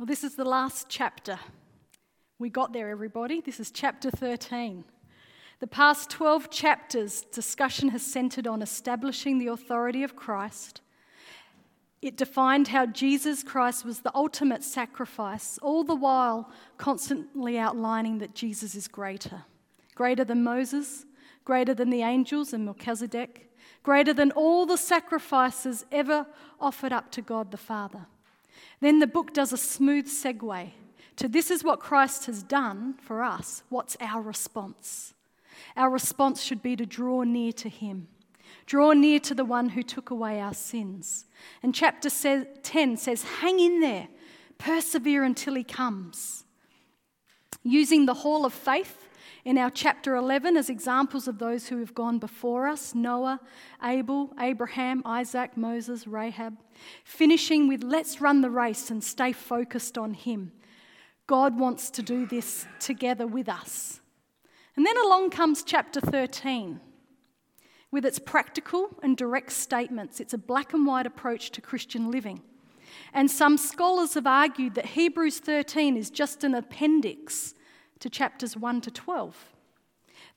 Well, this is the last chapter. We got there, everybody. This is chapter 13. The past 12 chapters, discussion has centered on establishing the authority of Christ. It defined how Jesus Christ was the ultimate sacrifice, all the while constantly outlining that Jesus is greater. Greater than Moses, greater than the angels and Melchizedek, greater than all the sacrifices ever offered up to God the Father. Then the book does a smooth segue to this is what Christ has done for us. What's our response? Our response should be to draw near to Him, draw near to the one who took away our sins. And chapter 10 says, Hang in there, persevere until He comes. Using the hall of faith in our chapter 11 as examples of those who have gone before us Noah, Abel, Abraham, Isaac, Moses, Rahab. Finishing with let's run the race and stay focused on Him. God wants to do this together with us. And then along comes chapter 13 with its practical and direct statements. It's a black and white approach to Christian living. And some scholars have argued that Hebrews 13 is just an appendix to chapters 1 to 12.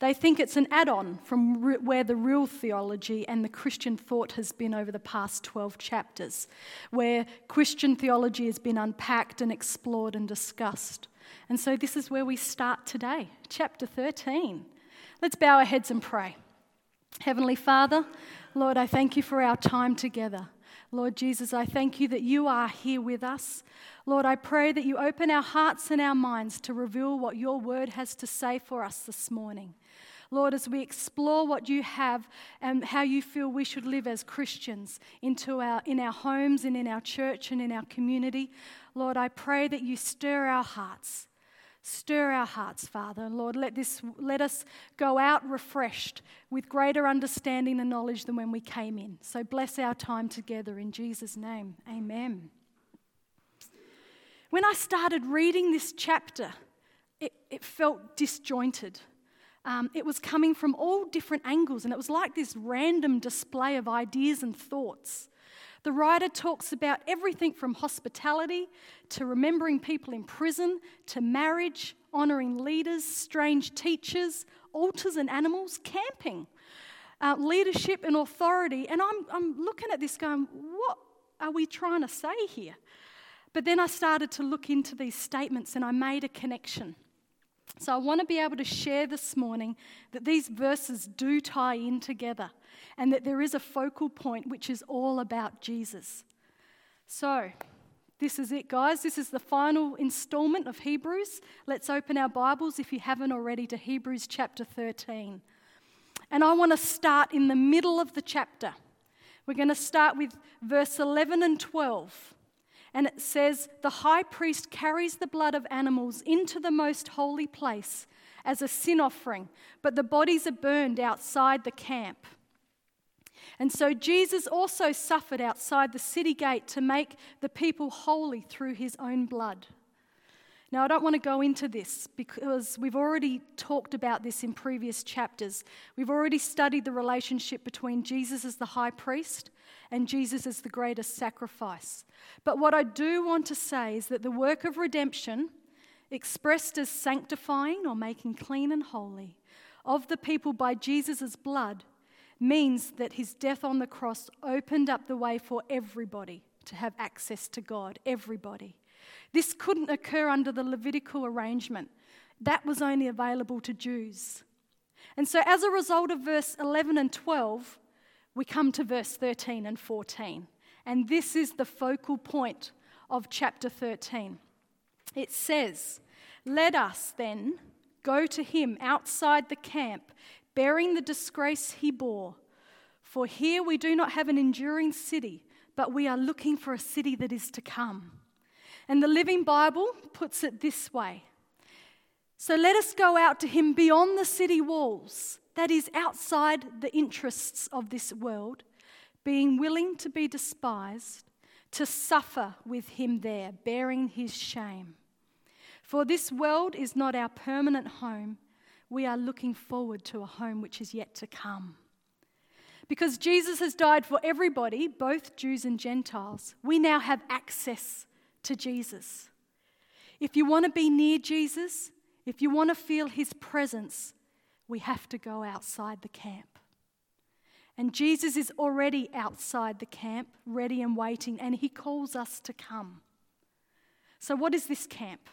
They think it's an add on from where the real theology and the Christian thought has been over the past 12 chapters, where Christian theology has been unpacked and explored and discussed. And so this is where we start today, chapter 13. Let's bow our heads and pray. Heavenly Father, Lord, I thank you for our time together. Lord Jesus, I thank you that you are here with us. Lord, I pray that you open our hearts and our minds to reveal what your word has to say for us this morning. Lord, as we explore what you have and how you feel we should live as Christians into our, in our homes and in our church and in our community, Lord, I pray that you stir our hearts. Stir our hearts, Father. And Lord, let, this, let us go out refreshed with greater understanding and knowledge than when we came in. So bless our time together in Jesus' name. Amen. When I started reading this chapter, it, it felt disjointed. Um, it was coming from all different angles, and it was like this random display of ideas and thoughts. The writer talks about everything from hospitality to remembering people in prison to marriage, honouring leaders, strange teachers, altars and animals, camping, uh, leadership and authority. And I'm, I'm looking at this going, what are we trying to say here? But then I started to look into these statements and I made a connection. So I want to be able to share this morning that these verses do tie in together and that there is a focal point which is all about Jesus. So, this is it, guys. This is the final installment of Hebrews. Let's open our Bibles, if you haven't already, to Hebrews chapter 13. And I want to start in the middle of the chapter. We're going to start with verse 11 and 12. And it says, The high priest carries the blood of animals into the most holy place as a sin offering, but the bodies are burned outside the camp. And so Jesus also suffered outside the city gate to make the people holy through his own blood. Now, I don't want to go into this because we've already talked about this in previous chapters. We've already studied the relationship between Jesus as the high priest and Jesus as the greatest sacrifice. But what I do want to say is that the work of redemption, expressed as sanctifying or making clean and holy, of the people by Jesus' blood, means that his death on the cross opened up the way for everybody to have access to God, everybody. This couldn't occur under the Levitical arrangement, that was only available to Jews. And so, as a result of verse 11 and 12, we come to verse 13 and 14. And this is the focal point of chapter 13. It says, Let us then go to him outside the camp bearing the disgrace he bore. For here we do not have an enduring city, but we are looking for a city that is to come. And the Living Bible puts it this way So let us go out to him beyond the city walls, that is, outside the interests of this world, being willing to be despised, to suffer with him there, bearing his shame. For this world is not our permanent home we are looking forward to a home which is yet to come. Because Jesus has died for everybody, both Jews and Gentiles, we now have access to Jesus. If you want to be near Jesus, if you want to feel his presence, we have to go outside the camp. And Jesus is already outside the camp, ready and waiting, and he calls us to come. So, what is this camp?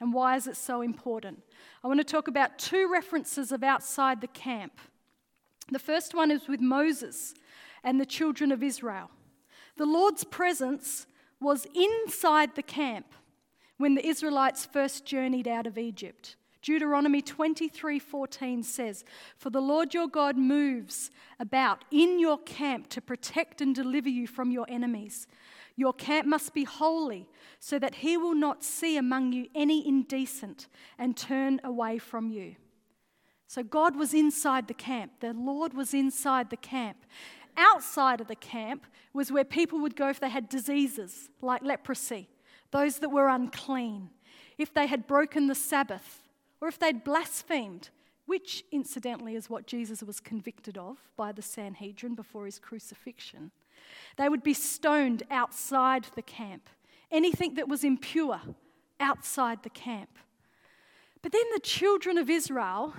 And why is it so important? I want to talk about two references of outside the camp. The first one is with Moses and the children of Israel. The Lord's presence was inside the camp when the Israelites first journeyed out of Egypt. Deuteronomy 23:14 says, "For the Lord your God moves about in your camp to protect and deliver you from your enemies. Your camp must be holy, so that he will not see among you any indecent and turn away from you." So God was inside the camp. The Lord was inside the camp. Outside of the camp was where people would go if they had diseases like leprosy, those that were unclean, if they had broken the Sabbath, or if they'd blasphemed, which incidentally is what Jesus was convicted of by the Sanhedrin before his crucifixion. They would be stoned outside the camp. Anything that was impure outside the camp. But then the children of Israel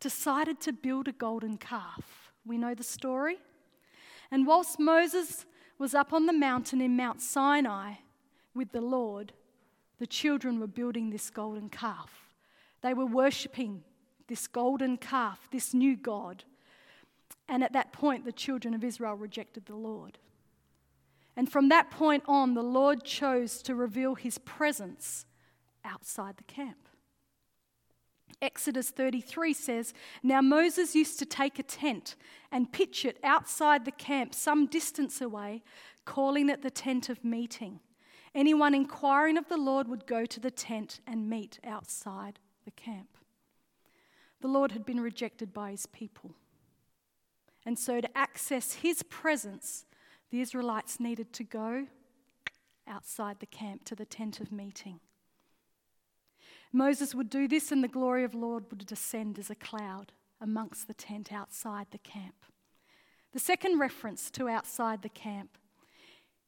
decided to build a golden calf. We know the story. And whilst Moses was up on the mountain in Mount Sinai with the Lord, the children were building this golden calf. They were worshipping this golden calf, this new God. And at that point, the children of Israel rejected the Lord. And from that point on, the Lord chose to reveal his presence outside the camp. Exodus 33 says, Now Moses used to take a tent and pitch it outside the camp some distance away, calling it the tent of meeting. Anyone inquiring of the Lord would go to the tent and meet outside the camp. The Lord had been rejected by his people. And so, to access his presence, the Israelites needed to go outside the camp to the tent of meeting. Moses would do this, and the glory of the Lord would descend as a cloud amongst the tent outside the camp. The second reference to outside the camp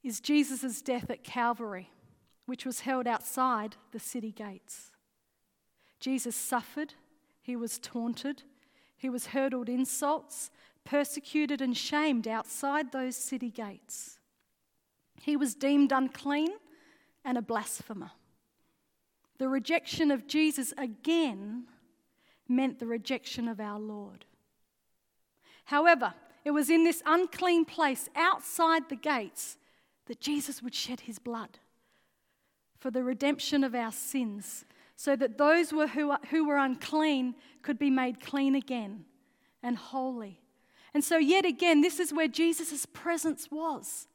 is Jesus' death at Calvary, which was held outside the city gates. Jesus suffered, he was taunted, he was hurled insults, persecuted, and shamed outside those city gates. He was deemed unclean and a blasphemer. The rejection of Jesus again meant the rejection of our Lord. However, it was in this unclean place outside the gates that Jesus would shed his blood for the redemption of our sins so that those who, were unclean could be made clean again and holy. And so, yet again, this is where Jesus' presence was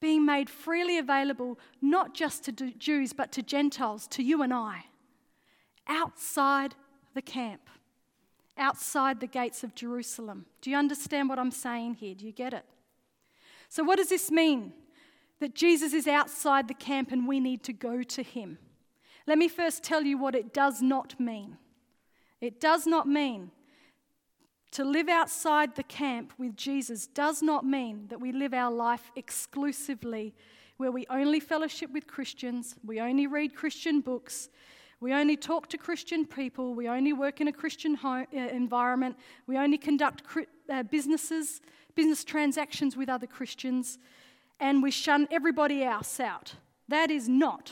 being made freely available, not just to Jews, but to Gentiles, to you and I, outside the camp, outside the gates of Jerusalem. Do you understand what I'm saying here? Do you get it? So, what does this mean? That Jesus is outside the camp and we need to go to him. Let me first tell you what it does not mean. It does not mean to live outside the camp with Jesus does not mean that we live our life exclusively where we only fellowship with Christians, we only read Christian books, we only talk to Christian people, we only work in a Christian home, uh, environment, we only conduct uh, businesses, business transactions with other Christians, and we shun everybody else out. That is not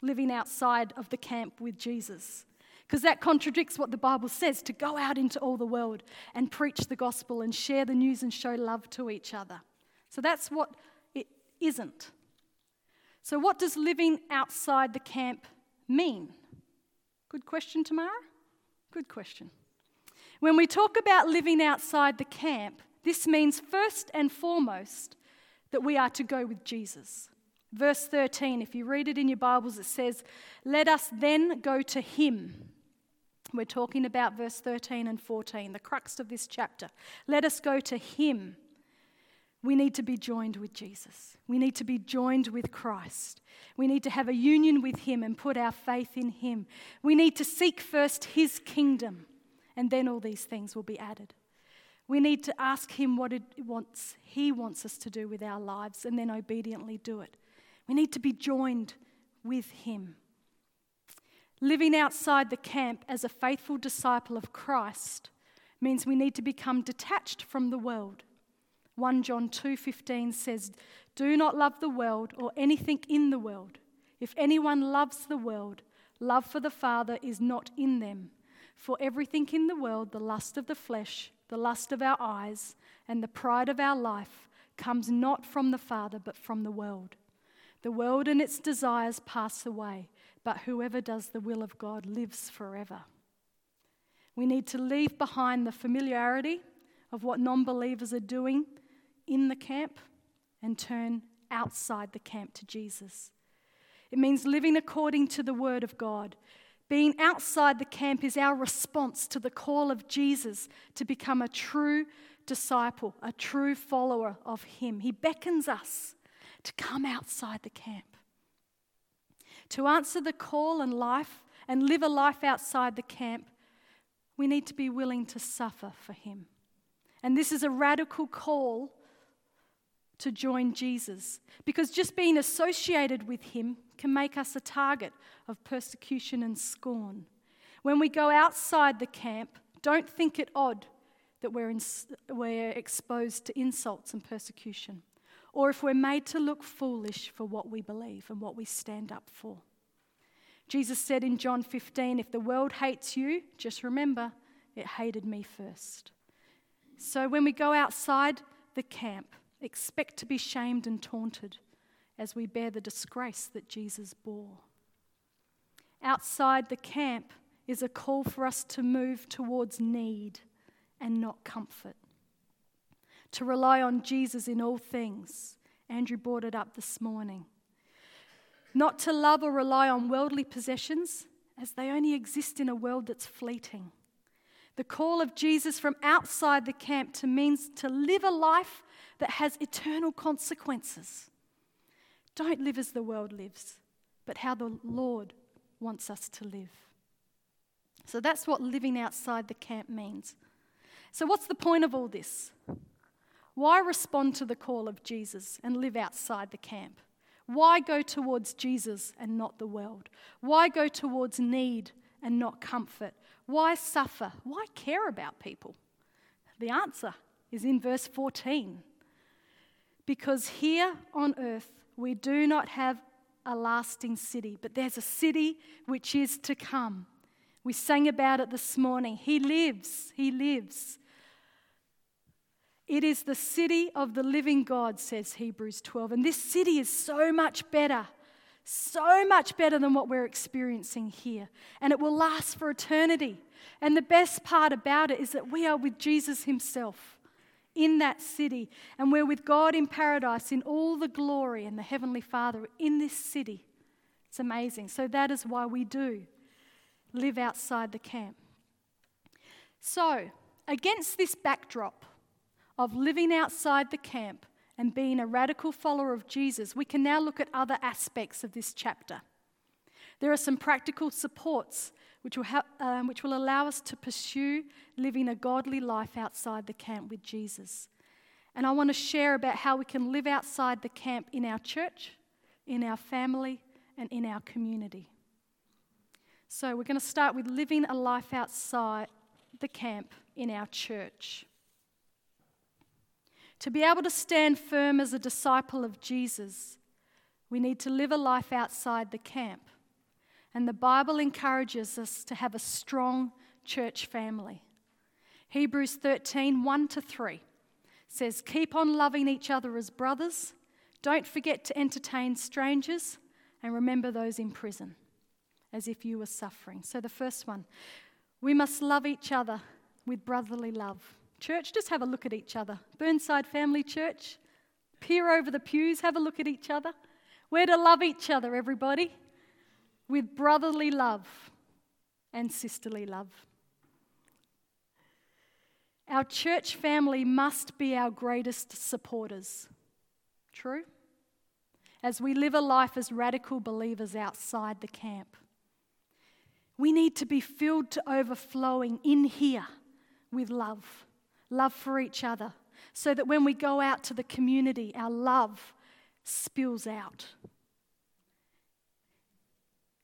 living outside of the camp with Jesus. Because that contradicts what the Bible says to go out into all the world and preach the gospel and share the news and show love to each other. So that's what it isn't. So, what does living outside the camp mean? Good question, Tamara? Good question. When we talk about living outside the camp, this means first and foremost that we are to go with Jesus. Verse 13, if you read it in your Bibles, it says, Let us then go to him. We're talking about verse 13 and 14, the crux of this chapter. Let us go to him. We need to be joined with Jesus. We need to be joined with Christ. We need to have a union with him and put our faith in him. We need to seek first his kingdom, and then all these things will be added. We need to ask him what it wants, he wants us to do with our lives and then obediently do it. We need to be joined with Him. Living outside the camp as a faithful disciple of Christ means we need to become detached from the world. 1 John 2:15 says, "Do not love the world or anything in the world. If anyone loves the world, love for the Father is not in them. For everything in the world, the lust of the flesh, the lust of our eyes, and the pride of our life comes not from the Father but from the world. The world and its desires pass away, but whoever does the will of God lives forever." We need to leave behind the familiarity of what non believers are doing in the camp and turn outside the camp to Jesus. It means living according to the Word of God. Being outside the camp is our response to the call of Jesus to become a true disciple, a true follower of Him. He beckons us to come outside the camp. To answer the call and life and live a life outside the camp, we need to be willing to suffer for Him. And this is a radical call to join Jesus because just being associated with Him can make us a target of persecution and scorn. When we go outside the camp, don't think it odd that we're, in, we're exposed to insults and persecution, or if we're made to look foolish for what we believe and what we stand up for. Jesus said in John 15, If the world hates you, just remember, it hated me first. So when we go outside the camp, expect to be shamed and taunted as we bear the disgrace that Jesus bore. Outside the camp is a call for us to move towards need and not comfort, to rely on Jesus in all things. Andrew brought it up this morning. Not to love or rely on worldly possessions, as they only exist in a world that's fleeting. The call of Jesus from outside the camp to means to live a life that has eternal consequences. Don't live as the world lives, but how the Lord wants us to live. So that's what living outside the camp means. So, what's the point of all this? Why respond to the call of Jesus and live outside the camp? Why go towards Jesus and not the world? Why go towards need and not comfort? Why suffer? Why care about people? The answer is in verse 14. Because here on earth we do not have a lasting city, but there's a city which is to come. We sang about it this morning. He lives, He lives. It is the city of the living God, says Hebrews 12. And this city is so much better, so much better than what we're experiencing here. And it will last for eternity. And the best part about it is that we are with Jesus Himself in that city. And we're with God in paradise in all the glory and the Heavenly Father in this city. It's amazing. So that is why we do live outside the camp. So, against this backdrop, of living outside the camp and being a radical follower of Jesus, we can now look at other aspects of this chapter. There are some practical supports which will, ha- um, which will allow us to pursue living a godly life outside the camp with Jesus. And I want to share about how we can live outside the camp in our church, in our family, and in our community. So, we're going to start with living a life outside the camp in our church. To be able to stand firm as a disciple of Jesus, we need to live a life outside the camp. And the Bible encourages us to have a strong church family. Hebrews 13 1 to 3 says, Keep on loving each other as brothers. Don't forget to entertain strangers and remember those in prison as if you were suffering. So, the first one, we must love each other with brotherly love. Church, just have a look at each other. Burnside Family Church, peer over the pews, have a look at each other. We're to love each other, everybody, with brotherly love and sisterly love. Our church family must be our greatest supporters. True? As we live a life as radical believers outside the camp, we need to be filled to overflowing in here with love love for each other, so that when we go out to the community, our love spills out.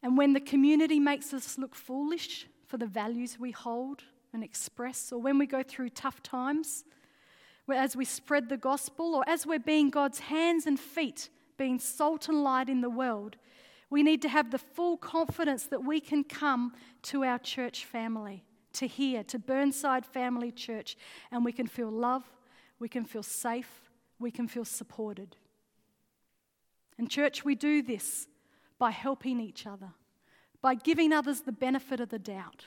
And when the community makes us look foolish for the values we hold and express, or when we go through tough times, as we spread the gospel, or as we're being God's hands and feet, being salt and light in the world, we need to have the full confidence that we can come to our church family, to here, to Burnside Family Church, and we can feel love, we can feel safe, we can feel supported. And, church, we do this by helping each other, by giving others the benefit of the doubt,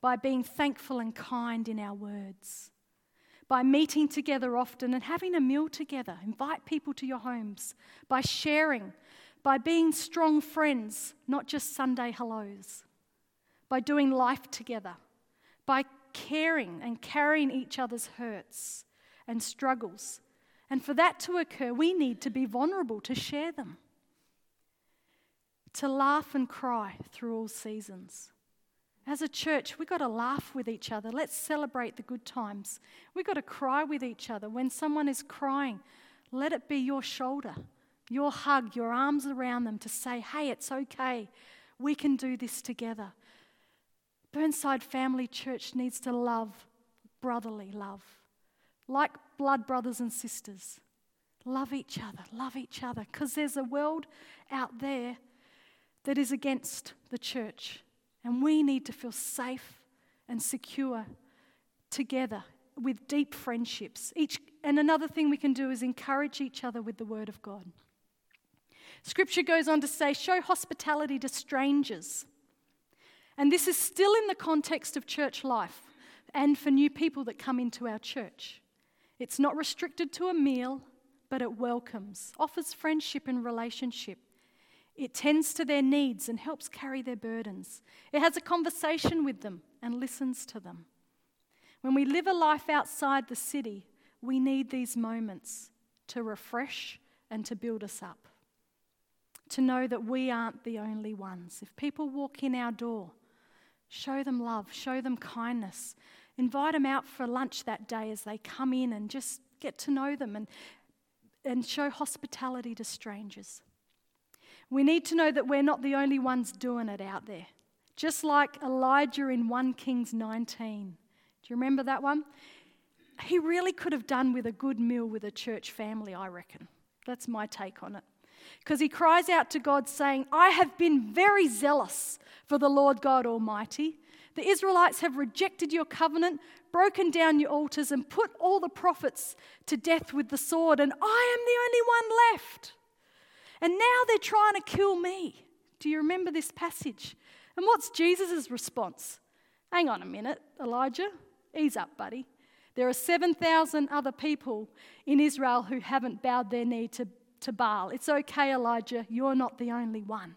by being thankful and kind in our words, by meeting together often and having a meal together. Invite people to your homes, by sharing, by being strong friends, not just Sunday hellos, by doing life together, by caring and carrying each other's hurts and struggles. And for that to occur, we need to be vulnerable to share them to laugh and cry through all seasons. As a church, we've got to laugh with each other. Let's celebrate the good times. We've got to cry with each other. When someone is crying, let it be your shoulder, your hug, your arms around them to say, hey, it's okay. We can do this together. Burnside Family Church needs to love brotherly love, like blood brothers and sisters. Love each other, love each other, because there's a world out there that is against the church. And we need to feel safe and secure together with deep friendships. Each, and another thing we can do is encourage each other with the Word of God. Scripture goes on to say, show hospitality to strangers. And this is still in the context of church life and for new people that come into our church. It's not restricted to a meal, but it welcomes, offers friendship and relationship. It tends to their needs and helps carry their burdens. It has a conversation with them and listens to them. When we live a life outside the city, we need these moments to refresh and to build us up. To know that we aren't the only ones. If people walk in our door, show them love, show them kindness, invite them out for lunch that day as they come in and just get to know them and, and show hospitality to strangers. We need to know that we're not the only ones doing it out there. Just like Elijah in 1 Kings 19. Do you remember that one? He really could have done with a good meal with a church family, I reckon. That's my take on it. Because he cries out to God, saying, I have been very zealous for the Lord God Almighty. The Israelites have rejected your covenant, broken down your altars, and put all the prophets to death with the sword, and I am the only one left. And now they're trying to kill me. Do you remember this passage? And what's Jesus' response? Hang on a minute, Elijah. Ease up, buddy. There are 7,000 other people in Israel who haven't bowed their knee to, to Baal. It's okay, Elijah. You're not the only one.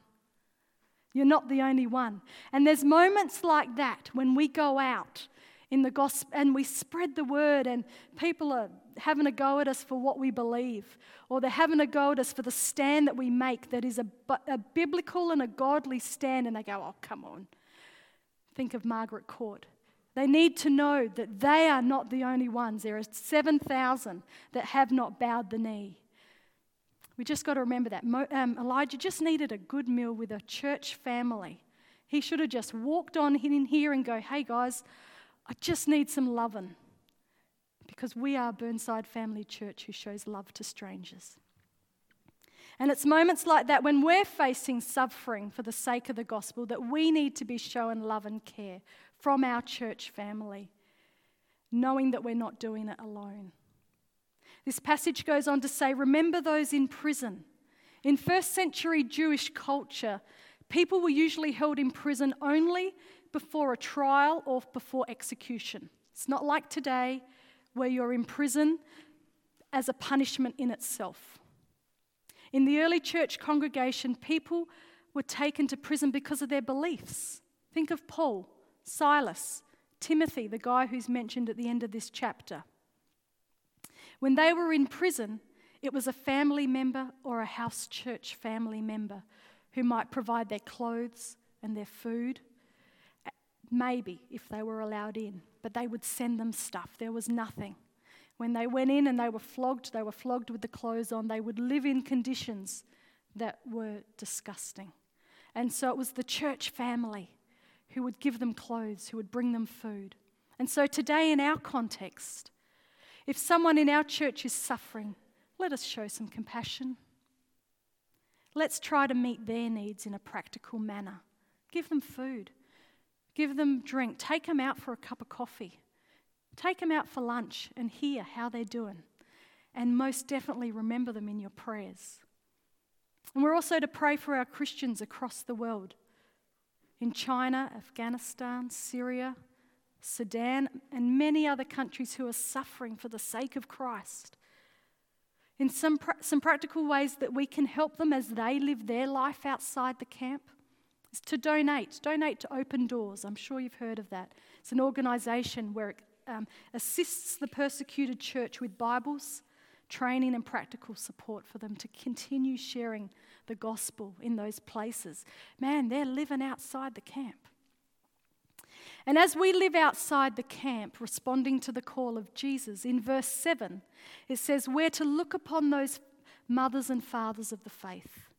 You're not the only one. And there's moments like that when we go out in the gospel and we spread the word and people are having a go at us for what we believe or they're having a go at us for the stand that we make that is a, a biblical and a godly stand and they go oh come on think of margaret court they need to know that they are not the only ones there are 7000 that have not bowed the knee we just got to remember that um, elijah just needed a good meal with a church family he should have just walked on in here and go hey guys I just need some loving because we are Burnside Family Church who shows love to strangers. And it's moments like that when we're facing suffering for the sake of the gospel that we need to be shown love and care from our church family, knowing that we're not doing it alone. This passage goes on to say, Remember those in prison. In first century Jewish culture, people were usually held in prison only before a trial or before execution. It's not like today where you're in prison as a punishment in itself. In the early church congregation, people were taken to prison because of their beliefs. Think of Paul, Silas, Timothy, the guy who's mentioned at the end of this chapter. When they were in prison, it was a family member or a house church family member who might provide their clothes and their food Maybe if they were allowed in, but they would send them stuff. There was nothing. When they went in and they were flogged, they were flogged with the clothes on. They would live in conditions that were disgusting. And so it was the church family who would give them clothes, who would bring them food. And so today, in our context, if someone in our church is suffering, let us show some compassion. Let's try to meet their needs in a practical manner. Give them food, give them drink, take them out for a cup of coffee, take them out for lunch and hear how they're doing. And most definitely remember them in your prayers. And we're also to pray for our Christians across the world in China, Afghanistan, Syria, Sudan, and many other countries who are suffering for the sake of Christ. In some, some practical ways that we can help them as they live their life outside the camp is to donate. Donate to Open Doors. I'm sure you've heard of that. It's an organisation where it um, assists the persecuted church with Bibles, training, and practical support for them to continue sharing the gospel in those places. Man, they're living outside the camp. And as we live outside the camp, responding to the call of Jesus, in verse 7, it says, We're to look upon those mothers and fathers of the faith,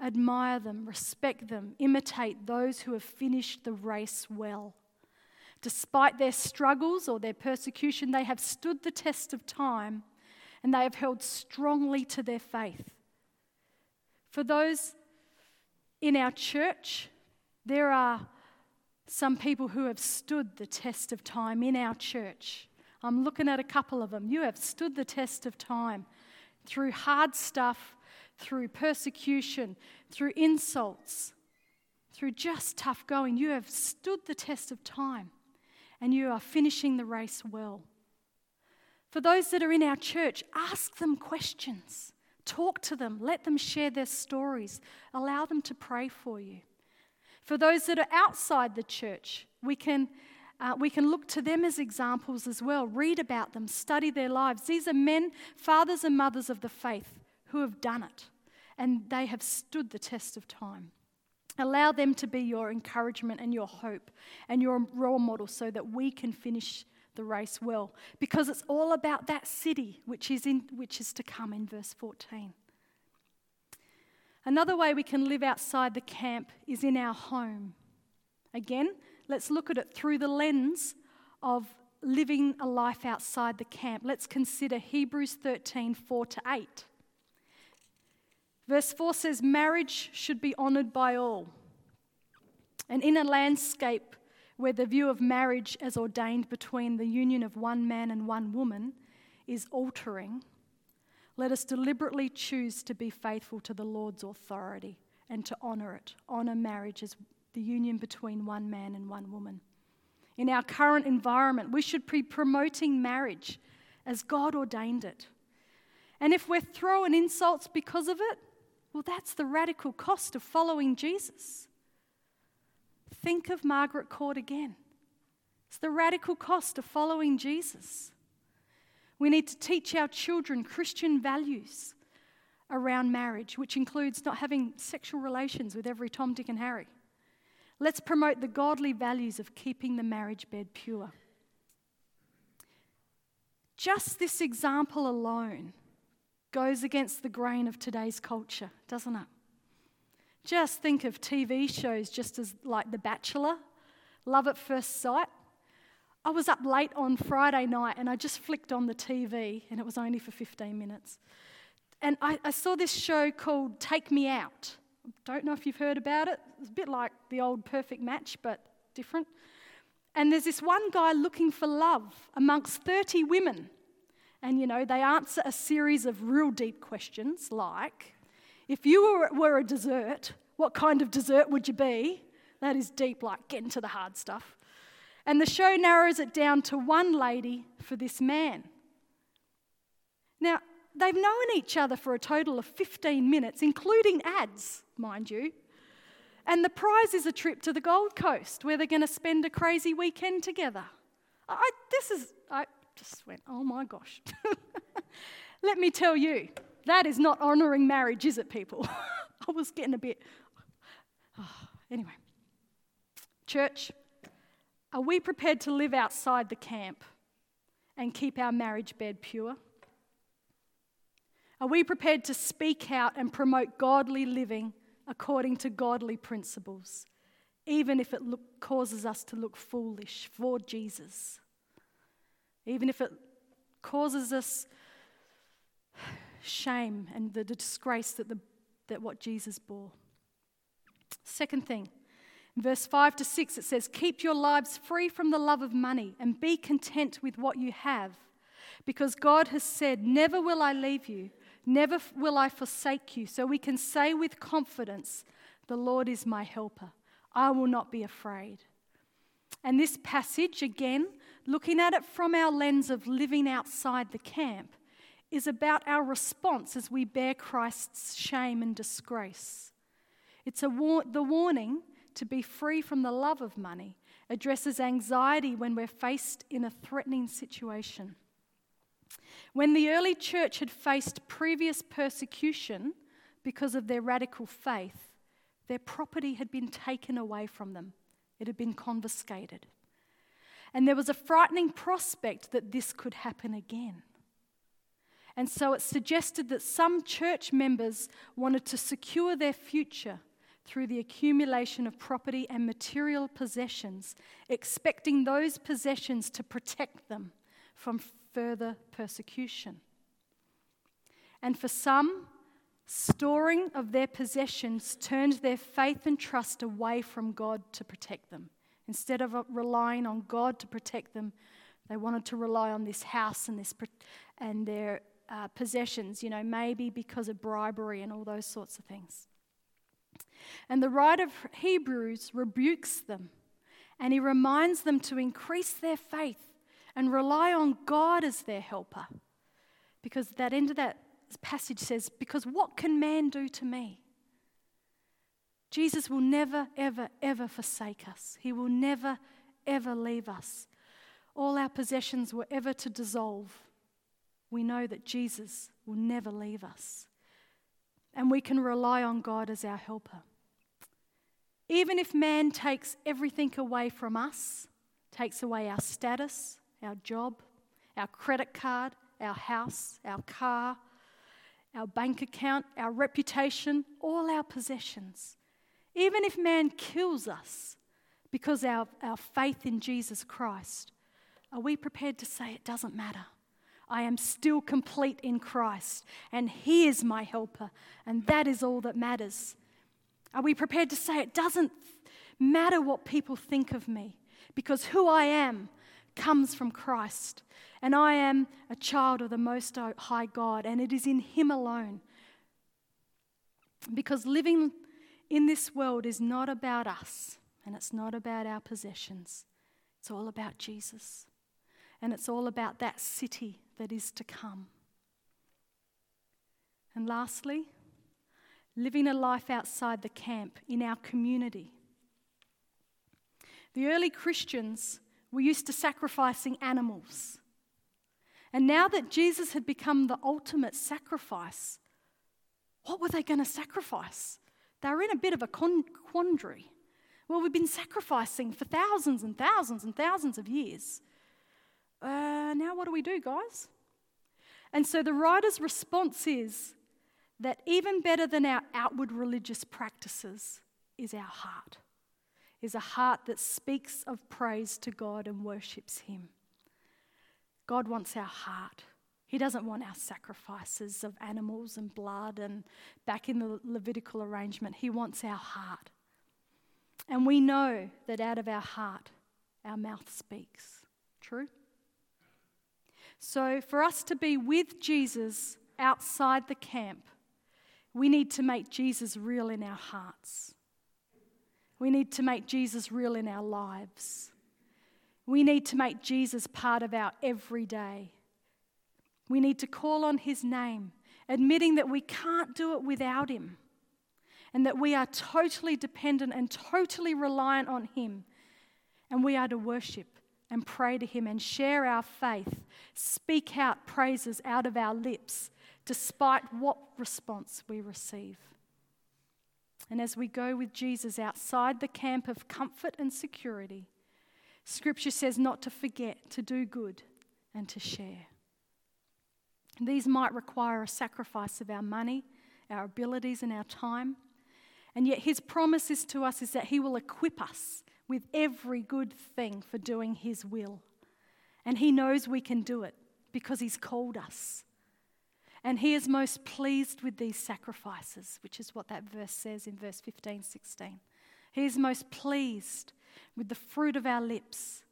admire them, respect them, imitate those who have finished the race well. Despite their struggles or their persecution, they have stood the test of time and they have held strongly to their faith. For those in our church, there are some people who have stood the test of time in our church. I'm looking at a couple of them. You have stood the test of time through hard stuff, through persecution, through insults, through just tough going. You have stood the test of time and you are finishing the race well. For those that are in our church, ask them questions. Talk to them. Let them share their stories. Allow them to pray for you. For those that are outside the church, we can, uh, we can look to them as examples as well, read about them, study their lives. These are men, fathers, and mothers of the faith who have done it, and they have stood the test of time. Allow them to be your encouragement and your hope and your role model so that we can finish the race well. Because it's all about that city which is, in, which is to come in verse 14. Another way we can live outside the camp is in our home. Again, let's look at it through the lens of living a life outside the camp. Let's consider Hebrews 13 4 to 8. Verse 4 says, Marriage should be honoured by all. And in a landscape where the view of marriage as ordained between the union of one man and one woman is altering, let us deliberately choose to be faithful to the Lord's authority and to honour it. Honour marriage as the union between one man and one woman. In our current environment, we should be promoting marriage as God ordained it. And if we're throwing insults because of it, well, that's the radical cost of following Jesus. Think of Margaret Court again. It's the radical cost of following Jesus. We need to teach our children Christian values around marriage, which includes not having sexual relations with every Tom, Dick, and Harry. Let's promote the godly values of keeping the marriage bed pure. Just this example alone goes against the grain of today's culture, doesn't it? Just think of TV shows just as like The Bachelor, Love at First Sight. I was up late on Friday night and I just flicked on the TV, and it was only for 15 minutes. And I, I saw this show called Take Me Out. Don't know if you've heard about it. It's a bit like the old Perfect Match, but different. And there's this one guy looking for love amongst 30 women. And you know, they answer a series of real deep questions like if you were, were a dessert, what kind of dessert would you be? That is deep, like getting to the hard stuff. And the show narrows it down to one lady for this man. Now, they've known each other for a total of 15 minutes, including ads, mind you. And the prize is a trip to the Gold Coast where they're going to spend a crazy weekend together. I, this is, I just went, oh my gosh. Let me tell you, that is not honouring marriage, is it, people? I was getting a bit. Oh, anyway, church, are we prepared to live outside the camp and keep our marriage bed pure? Are we prepared to speak out and promote godly living according to godly principles, even if it look, causes us to look foolish for Jesus, even if it causes us shame and the disgrace that, the, that what Jesus bore. Second thing, verse 5 to 6, it says, Keep your lives free from the love of money and be content with what you have, because God has said, Never will I leave you, never will I forsake you. So we can say with confidence, The Lord is my helper. I will not be afraid. And this passage, again, looking at it from our lens of living outside the camp, is about our response as we bear Christ's shame and disgrace. It's a war- the warning to be free from the love of money, addresses anxiety when we're faced in a threatening situation. When the early church had faced previous persecution because of their radical faith, their property had been taken away from them, it had been confiscated. And there was a frightening prospect that this could happen again. And so it suggested that some church members wanted to secure their future through the accumulation of property and material possessions, expecting those possessions to protect them from further persecution. And for some, storing of their possessions turned their faith and trust away from God to protect them. Instead of relying on God to protect them, they wanted to rely on this house and, this, and their uh, possessions, you know, maybe because of bribery and all those sorts of things. And the writer of Hebrews rebukes them and he reminds them to increase their faith and rely on God as their helper. Because that end of that passage says, Because what can man do to me? Jesus will never, ever, ever forsake us. He will never, ever leave us. All our possessions were ever to dissolve. We know that Jesus will never leave us. And we can rely on God as our helper. Even if man takes everything away from us, takes away our status, our job, our credit card, our house, our car, our bank account, our reputation, all our possessions, even if man kills us because our, our faith in Jesus Christ, are we prepared to say it doesn't matter? I am still complete in Christ, and He is my helper, and that is all that matters. Are we prepared to say it doesn't matter what people think of me because who I am comes from Christ and I am a child of the Most High God and it is in Him alone? Because living in this world is not about us and it's not about our possessions, it's all about Jesus and it's all about that city that is to come. And lastly, living a life outside the camp in our community. The early Christians were used to sacrificing animals. And now that Jesus had become the ultimate sacrifice, what were they going to sacrifice? They were in a bit of a quandary. Well, we've been sacrificing for thousands and thousands and thousands of years. Uh, now what do we do, guys? And so the writer's response is that even better than our outward religious practices is our heart, is a heart that speaks of praise to God and worships Him. God wants our heart. He doesn't want our sacrifices of animals and blood and back in the Levitical arrangement. He wants our heart. And we know that out of our heart, our mouth speaks. True? So, for us to be with Jesus outside the camp, we need to make Jesus real in our hearts. We need to make Jesus real in our lives. We need to make Jesus part of our everyday. We need to call on his name, admitting that we can't do it without him and that we are totally dependent and totally reliant on him. And we are to worship and pray to Him and share our faith, speak out praises out of our lips, despite what response we receive. And as we go with Jesus outside the camp of comfort and security, Scripture says not to forget to do good and to share. These might require a sacrifice of our money, our abilities, and our time. And yet, his promises to us is that he will equip us with every good thing for doing his will. And he knows we can do it because he's called us. And he is most pleased with these sacrifices, which is what that verse says in verse 15, 16. He is most pleased with the fruit of our lips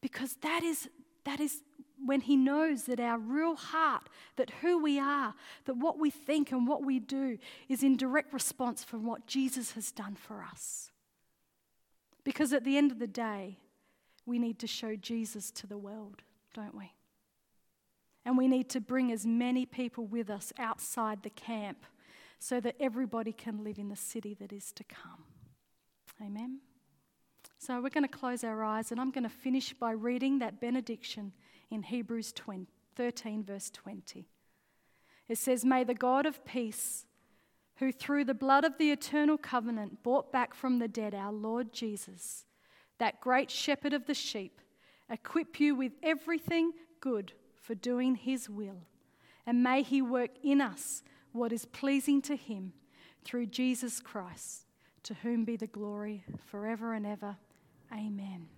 because that is, that is when He knows that our real heart, that who we are, that what we think and what we do is in direct response from what Jesus has done for us. Because at the end of the day, we need to show Jesus to the world, don't we? And we need to bring as many people with us outside the camp so that everybody can live in the city that is to come. Amen. So we're going to close our eyes, and I'm going to finish by reading that benediction in Hebrews 20, 13, verse 20. It says, May the God of peace, who through the blood of the eternal covenant brought back from the dead our Lord Jesus, that great shepherd of the sheep, equip you with everything good for doing his will. And may he work in us what is pleasing to him through Jesus Christ, to whom be the glory forever and ever. Amen.